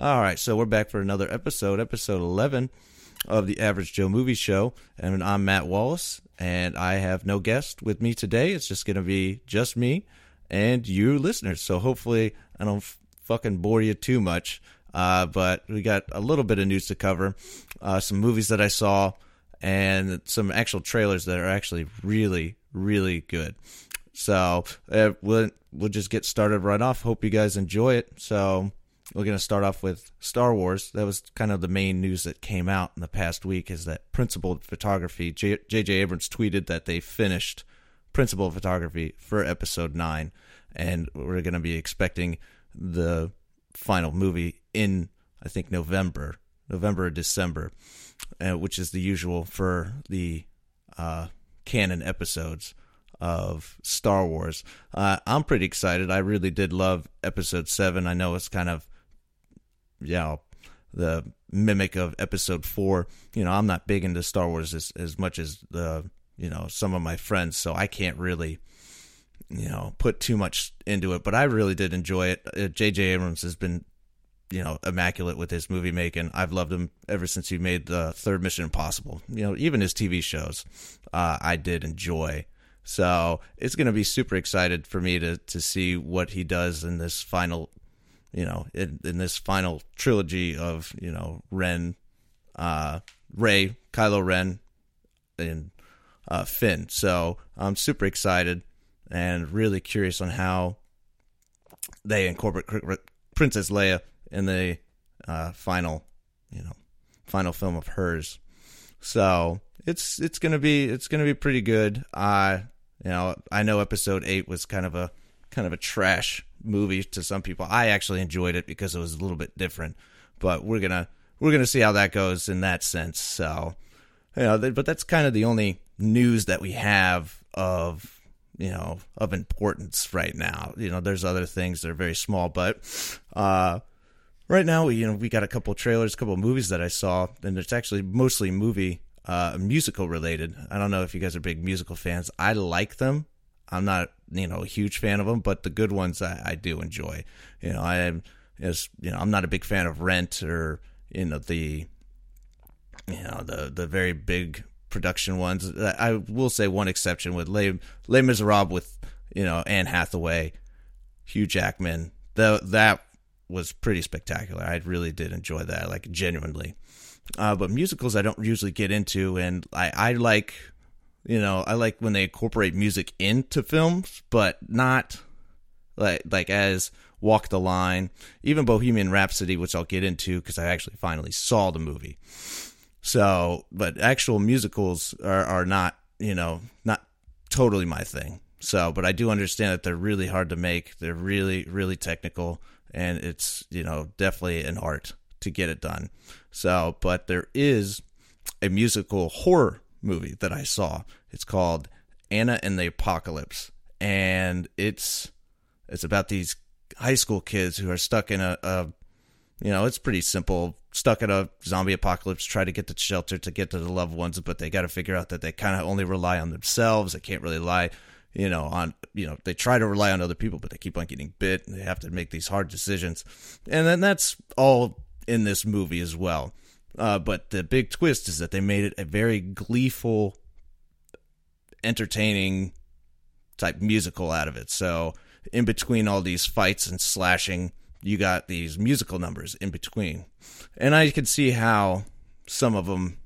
All right, so we're back for another episode, episode 11 of the Average Joe Movie Show. And I'm Matt Wallace, and I have no guest with me today. It's just going to be just me and you listeners. So hopefully I don't fucking bore you too much. Uh, but we got a little bit of news to cover, uh, some movies that I saw, and some actual trailers that are actually really, really good. So uh, we'll we'll just get started right off. Hope you guys enjoy it. So we're gonna start off with Star Wars. That was kind of the main news that came out in the past week. Is that principal photography? J.J. Abrams tweeted that they finished principal photography for Episode Nine, and we're gonna be expecting the final movie in I think November, November or December, uh, which is the usual for the uh, canon episodes of Star Wars. Uh, I'm pretty excited. I really did love Episode Seven. I know it's kind of, you know, the mimic of Episode Four. You know, I'm not big into Star Wars as as much as the you know some of my friends, so I can't really you know put too much into it. But I really did enjoy it. J.J. Uh, Abrams has been you know immaculate with his movie making. I've loved him ever since he made the third Mission Impossible. You know, even his TV shows, uh, I did enjoy. So it's going to be super excited for me to to see what he does in this final, you know, in, in this final trilogy of you know Ren, uh, Rey, Kylo Ren, and uh, Finn. So I'm super excited and really curious on how they incorporate Princess Leia in the uh, final, you know, final film of hers. So it's it's gonna be it's gonna be pretty good. Uh you know, I know episode eight was kind of a kind of a trash movie to some people. I actually enjoyed it because it was a little bit different. But we're gonna we're gonna see how that goes in that sense. So you know, but that's kind of the only news that we have of you know of importance right now. You know, there's other things that are very small, but uh, right now we you know we got a couple trailers, a couple movies that I saw, and it's actually mostly movie uh, musical related. I don't know if you guys are big musical fans. I like them. I'm not you know a huge fan of them, but the good ones I, I do enjoy. You know, I am as you know I'm not a big fan of Rent or you know the you know the the very big production ones. I will say one exception with Les, Les Miserables with you know Anne Hathaway, Hugh Jackman. The, that was pretty spectacular. I really did enjoy that, like genuinely. Uh, but musicals I don't usually get into, and I, I like, you know, I like when they incorporate music into films, but not like like as Walk the Line, even Bohemian Rhapsody, which I'll get into because I actually finally saw the movie. So, but actual musicals are, are not, you know, not totally my thing. So, but I do understand that they're really hard to make. They're really, really technical, and it's, you know, definitely an art to get it done. So, but there is a musical horror movie that I saw. It's called Anna and the Apocalypse, and it's it's about these high school kids who are stuck in a, a you know, it's pretty simple. Stuck in a zombie apocalypse, try to get to shelter to get to the loved ones, but they got to figure out that they kind of only rely on themselves. They can't really rely, you know, on, you know, they try to rely on other people, but they keep on getting bit and they have to make these hard decisions. And then that's all in this movie as well. Uh, but the big twist is that they made it a very gleeful, entertaining type musical out of it. So in between all these fights and slashing, you got these musical numbers in between. And I could see how some of them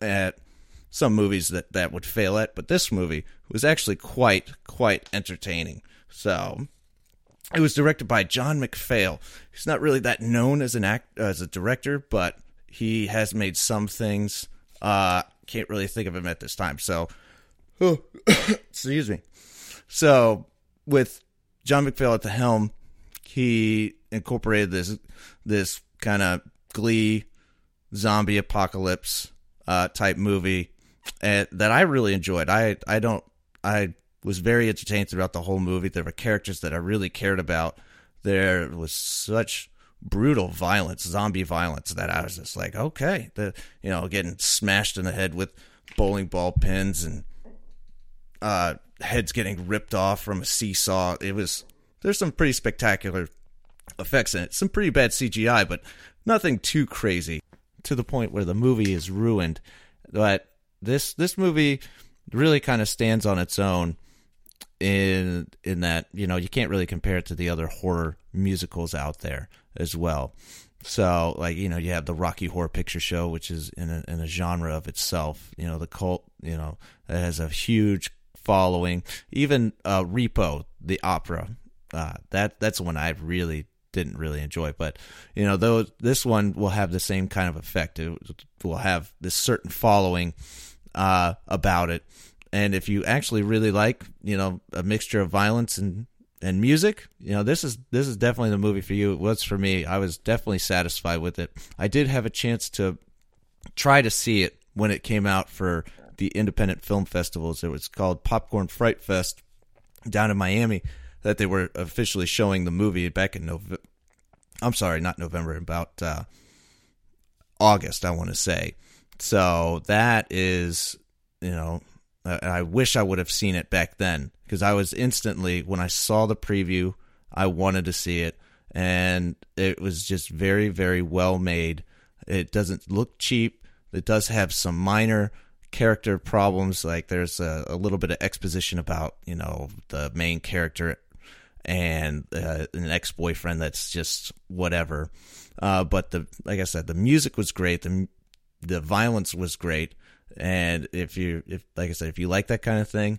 at some movies that that would fail at, but this movie was actually quite quite entertaining. So it was directed by John McPhail. He's not really that known as an act as a director, but he has made some things. Uh can't really think of him at this time. So excuse me. So with John McPhail at the helm, he incorporated this this kind of Glee zombie apocalypse uh, type movie that I really enjoyed. I I don't I was very entertained throughout the whole movie. There were characters that I really cared about. There was such brutal violence, zombie violence that I was just like, okay, the you know getting smashed in the head with bowling ball pins and uh, heads getting ripped off from a seesaw. It was there's some pretty spectacular effects in it. Some pretty bad CGI, but nothing too crazy to the point where the movie is ruined. But this this movie really kind of stands on its own in in that you know you can't really compare it to the other horror musicals out there as well. So like you know you have the Rocky Horror Picture Show, which is in a, in a genre of itself. You know the cult, you know that has a huge following. Even uh, Repo, the opera, uh, that that's one I really didn't really enjoy. But you know, though this one will have the same kind of effect. It will have this certain following uh, about it. And if you actually really like, you know, a mixture of violence and and music, you know, this is this is definitely the movie for you. It was for me. I was definitely satisfied with it. I did have a chance to try to see it when it came out for the independent film festivals. It was called Popcorn Fright Fest down in Miami that they were officially showing the movie back in November. I'm sorry, not November, about uh, August, I want to say. So that is, you know, I, I wish I would have seen it back then because I was instantly, when I saw the preview, I wanted to see it. And it was just very, very well made. It doesn't look cheap. It does have some minor character problems. Like there's a, a little bit of exposition about, you know, the main character and uh, an ex boyfriend that's just whatever. Uh, but the like I said, the music was great. The the violence was great. And if you if like I said, if you like that kind of thing,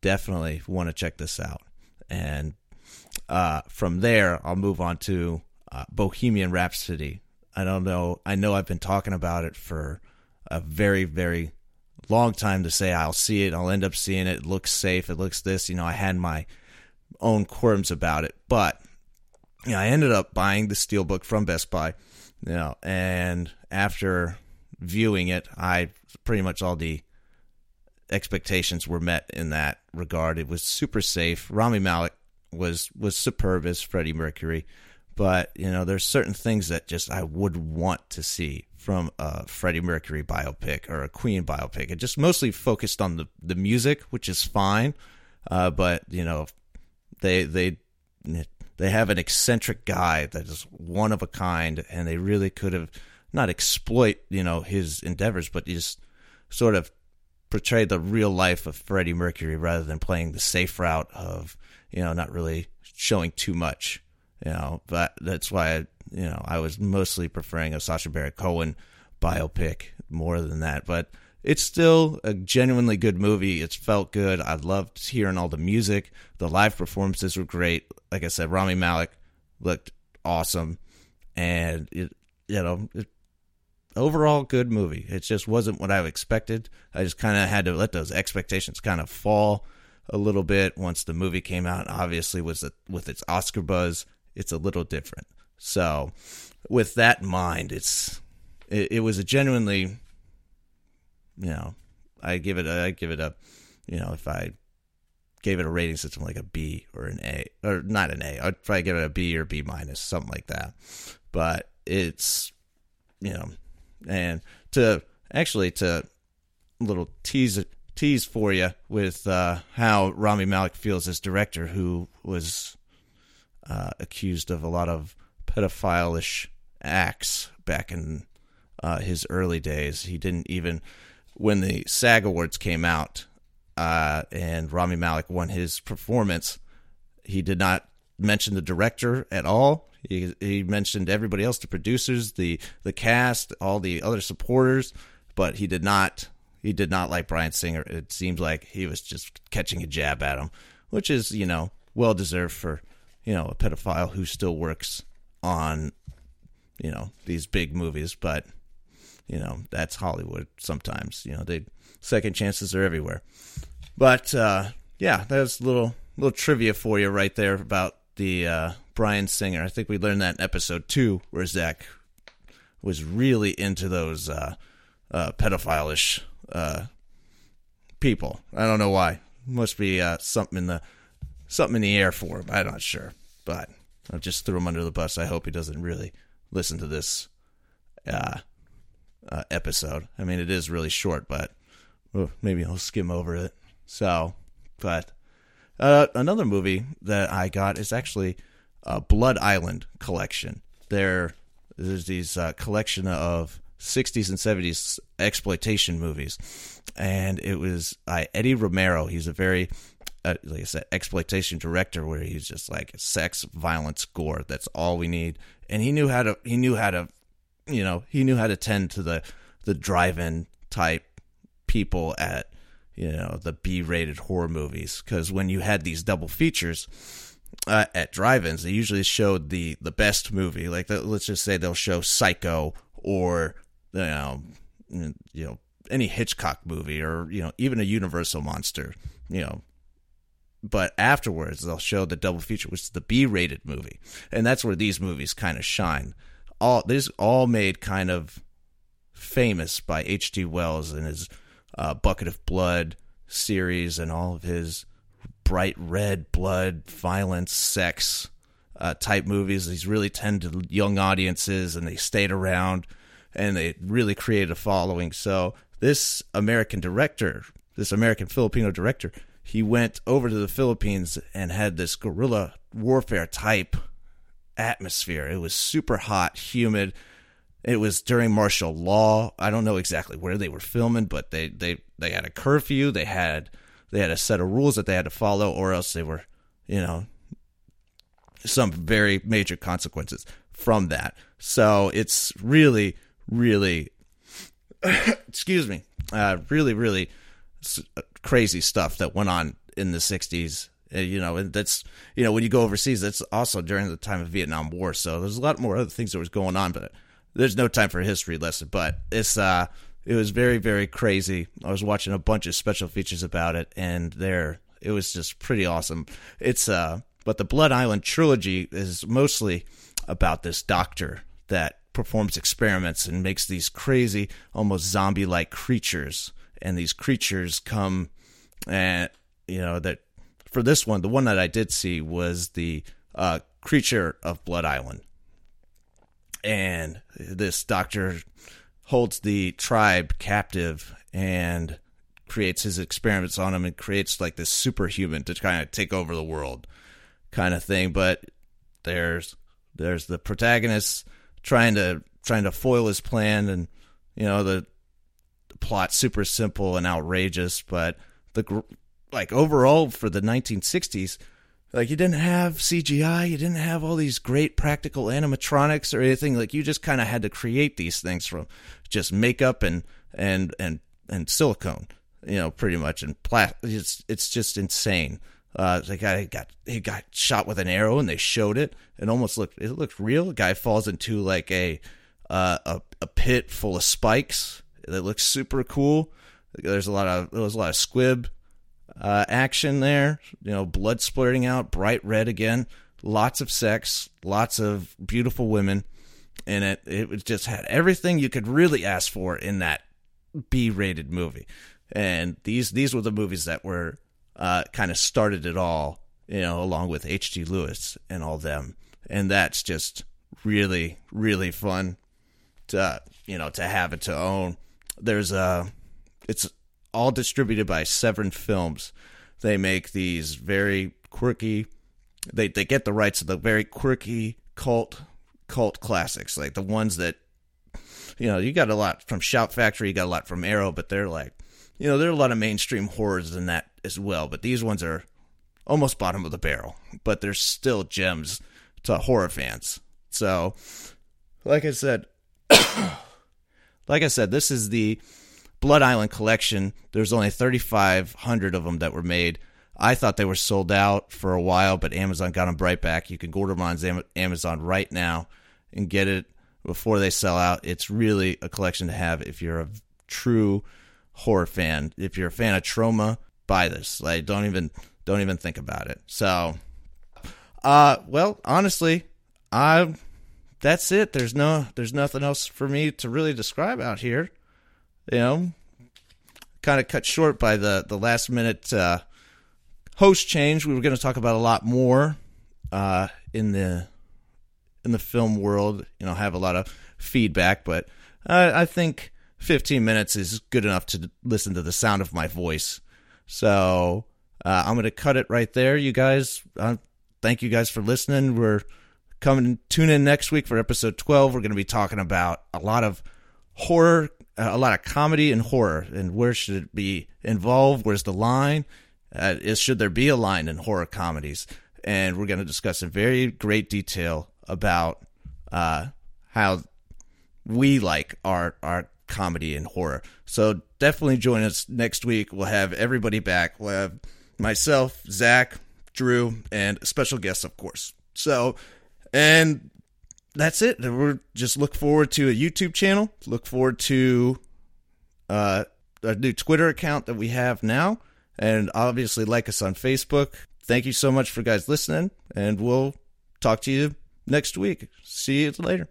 definitely want to check this out. And uh, from there, I'll move on to uh, Bohemian Rhapsody. I don't know. I know I've been talking about it for a very, very long time to say I'll see it. I'll end up seeing it. It looks safe. It looks this. You know, I had my own qualms about it. But you know, I ended up buying the steelbook from Best Buy. You know, and after viewing it, I pretty much all the expectations were met in that regard. It was super safe. Rami Malek was was superb as Freddie Mercury, but you know, there's certain things that just I would want to see from a Freddie Mercury biopic or a Queen biopic. It just mostly focused on the the music, which is fine, uh, but you know, they they they have an eccentric guy that is one of a kind, and they really could have not exploit you know his endeavors, but just sort of portray the real life of Freddie Mercury rather than playing the safe route of you know not really showing too much. You know, but that's why I, you know I was mostly preferring a Sacha Baron Cohen biopic more than that, but it's still a genuinely good movie. It's felt good. I loved hearing all the music. The live performances were great. Like I said, Rami Malek looked awesome, and it, you know, it, overall good movie. It just wasn't what I expected. I just kind of had to let those expectations kind of fall a little bit once the movie came out. Obviously, was with its Oscar buzz, it's a little different. So, with that in mind, it's it, it was a genuinely you know, I give it I give it a, you know, if I gave it a rating system like a B or an A or not an A, I'd probably give it a B or B minus, something like that. But it's, you know, and to actually to little tease tease for you with uh, how Rami Malek feels as director, who was uh, accused of a lot of pedophile-ish acts back in uh, his early days. He didn't even when the SAG Awards came out uh, and Rami Malek won his performance, he did not mention the director at all. He, he mentioned everybody else, the producers, the the cast, all the other supporters, but he did not he did not like Bryan Singer. It seems like he was just catching a jab at him, which is you know well deserved for you know a pedophile who still works on you know these big movies, but you know that's Hollywood. Sometimes you know they second chances are everywhere. But uh, yeah, that's a little little trivia for you right there about the uh, Bryan Singer. I think we learned that in episode two, where Zach was really into those uh, uh, pedophile-ish uh, people. I don't know why. Must be uh, something in the something in the air for him. I'm not sure, but I just threw him under the bus. I hope he doesn't really listen to this uh, uh, episode. I mean, it is really short, but maybe I'll skim over it. So, but uh, another movie that I got is actually uh, Blood Island collection. There, there's these uh, collection of 60s and 70s exploitation movies, and it was uh, Eddie Romero. He's a very uh, like I said, exploitation director where he's just like sex, violence, gore. That's all we need. And he knew how to. He knew how to. You know, he knew how to tend to the the drive-in type people at you know the B-rated horror movies because when you had these double features uh, at drive-ins, they usually showed the the best movie. Like the, let's just say they'll show Psycho or you know you know any Hitchcock movie or you know even a Universal monster. You know but afterwards they'll show the double feature, which is the B-rated movie, and that's where these movies kind of shine. All these all made kind of famous by H.G. Wells and his uh, Bucket of Blood series and all of his bright red blood, violence, sex uh, type movies. These really tend to young audiences, and they stayed around, and they really created a following. So this American director, this American Filipino director, he went over to the Philippines and had this guerrilla warfare type atmosphere. It was super hot, humid. It was during martial law. I don't know exactly where they were filming, but they they they had a curfew. They had they had a set of rules that they had to follow, or else they were, you know, some very major consequences from that. So it's really, really, excuse me, uh, really, really crazy stuff that went on in the 60s uh, you know and that's you know when you go overseas that's also during the time of vietnam war so there's a lot more other things that was going on but there's no time for a history lesson but it's uh it was very very crazy. I was watching a bunch of special features about it and there it was just pretty awesome. It's uh but the blood island trilogy is mostly about this doctor that performs experiments and makes these crazy almost zombie like creatures and these creatures come and you know that for this one the one that i did see was the uh, creature of blood island and this doctor holds the tribe captive and creates his experiments on them and creates like this superhuman to kind of take over the world kind of thing. But there's there's the protagonist trying to trying to foil his plan and you know the plot super simple and outrageous, but the like overall for the 1960s, like you didn't have CGI, you didn't have all these great practical animatronics or anything. Like you just kind of had to create these things from just makeup and and and and silicone, you know, pretty much. And pla- it's it's just insane. Uh, the guy got he got shot with an arrow, and they showed it. It almost looked it looked real. The guy falls into like a uh, a a pit full of spikes, that looks super cool. There's a lot of there's a lot of squib uh, action there. You know, blood splurting out, bright red again. Lots of sex, lots of beautiful women in it. It just had everything you could really ask for in that B-rated movie. And these these were the movies that were uh, kind of started it all. You know, along with H.G. Lewis and all them. And that's just really really fun to you know to have it to own there's a it's all distributed by Severin Films. They make these very quirky. They they get the rights of the very quirky cult cult classics, like the ones that you know you got a lot from Shout Factory, you got a lot from Arrow, but they're like you know there are a lot of mainstream horrors in that as well. But these ones are almost bottom of the barrel, but they're still gems to horror fans. So, like I said. like I said, this is the Blood Island collection. There's only 3,500 of them that were made. I thought they were sold out for a while, but Amazon got them right back. You can order them on Amazon right now and get it before they sell out. It's really a collection to have if you're a true horror fan. If you're a fan of trauma, buy this. Like, don't even don't even think about it. So, uh, well, honestly, I that's it. There's no there's nothing else for me to really describe out here. You know, kind of cut short by the the last minute uh, host change. We were going to talk about a lot more uh, in the in the film world. You know, have a lot of feedback, but I think 15 minutes is good enough to listen to the sound of my voice. So uh, I'm going to cut it right there, you guys. Uh, thank you guys for listening. We're coming tune in next week for episode 12. We're going to be talking about a lot of horror, a lot of comedy and horror, and where should it be involved? Where's the line? Uh, is should there be a line in horror comedies? And we're going to discuss in very great detail about uh, how we like our our comedy and horror. So definitely join us next week. We'll have everybody back. We'll have myself, Zach, Drew, and special guests, of course. So, and that's it. We're just look forward to a YouTube channel. Look forward to uh, a new Twitter account that we have now, and obviously like us on Facebook. Thank you so much for guys listening, and we'll talk to you next week. See you later.